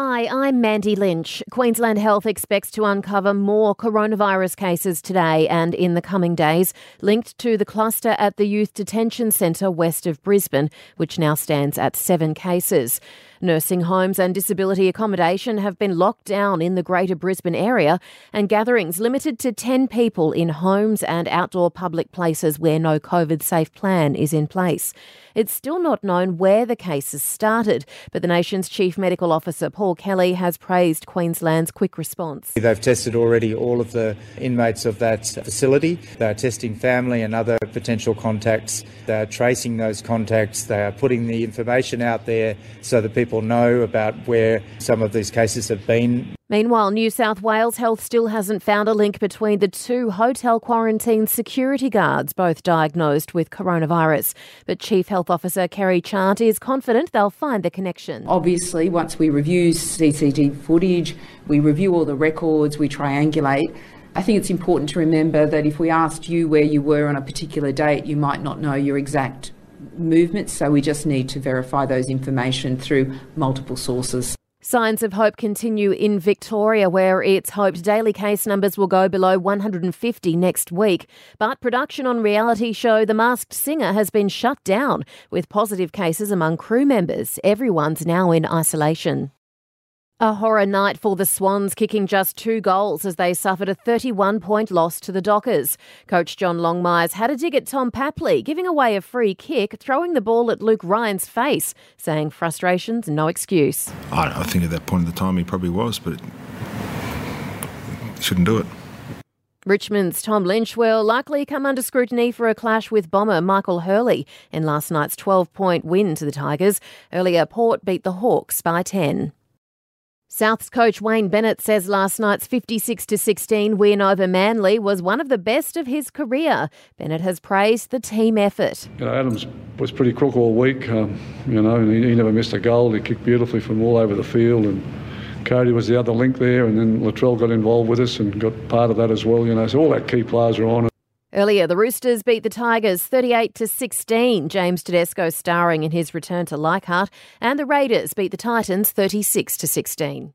Hi, I'm Mandy Lynch. Queensland Health expects to uncover more coronavirus cases today and in the coming days, linked to the cluster at the Youth Detention Centre west of Brisbane, which now stands at seven cases. Nursing homes and disability accommodation have been locked down in the Greater Brisbane area, and gatherings limited to 10 people in homes and outdoor public places where no COVID safe plan is in place. It's still not known where the cases started, but the nation's Chief Medical Officer, Paul Kelly, has praised Queensland's quick response. They've tested already all of the inmates of that facility. They're testing family and other potential contacts. They're tracing those contacts. They are putting the information out there so that people know about where some of these cases have been Meanwhile, New South Wales Health still hasn't found a link between the two hotel quarantine security guards, both diagnosed with coronavirus. But Chief Health Officer Kerry Chant is confident they'll find the connection. Obviously, once we review CCTV footage, we review all the records, we triangulate. I think it's important to remember that if we asked you where you were on a particular date, you might not know your exact movements, so we just need to verify those information through multiple sources. Signs of hope continue in Victoria, where it's hoped daily case numbers will go below 150 next week. But production on reality show The Masked Singer has been shut down, with positive cases among crew members. Everyone's now in isolation. A horror night for the Swans, kicking just two goals as they suffered a 31 point loss to the Dockers. Coach John Longmire's had a dig at Tom Papley, giving away a free kick, throwing the ball at Luke Ryan's face, saying frustration's no excuse. I, I think at that point in the time he probably was, but shouldn't do it. Richmond's Tom Lynch will likely come under scrutiny for a clash with bomber Michael Hurley in last night's 12 point win to the Tigers. Earlier, Port beat the Hawks by 10. South's coach Wayne Bennett says last night's 56 16 win over Manly was one of the best of his career. Bennett has praised the team effort. You know, Adams was pretty crook all week, um, you know, he, he, never missed a goal. He kicked beautifully from all over the field, and Cody was the other link there, and then Latrell got involved with us and got part of that as well, you know. So all our key players are on. Earlier, the Roosters beat the Tigers 38 to 16. James Tedesco starring in his return to Leichhardt, and the Raiders beat the Titans 36 to 16.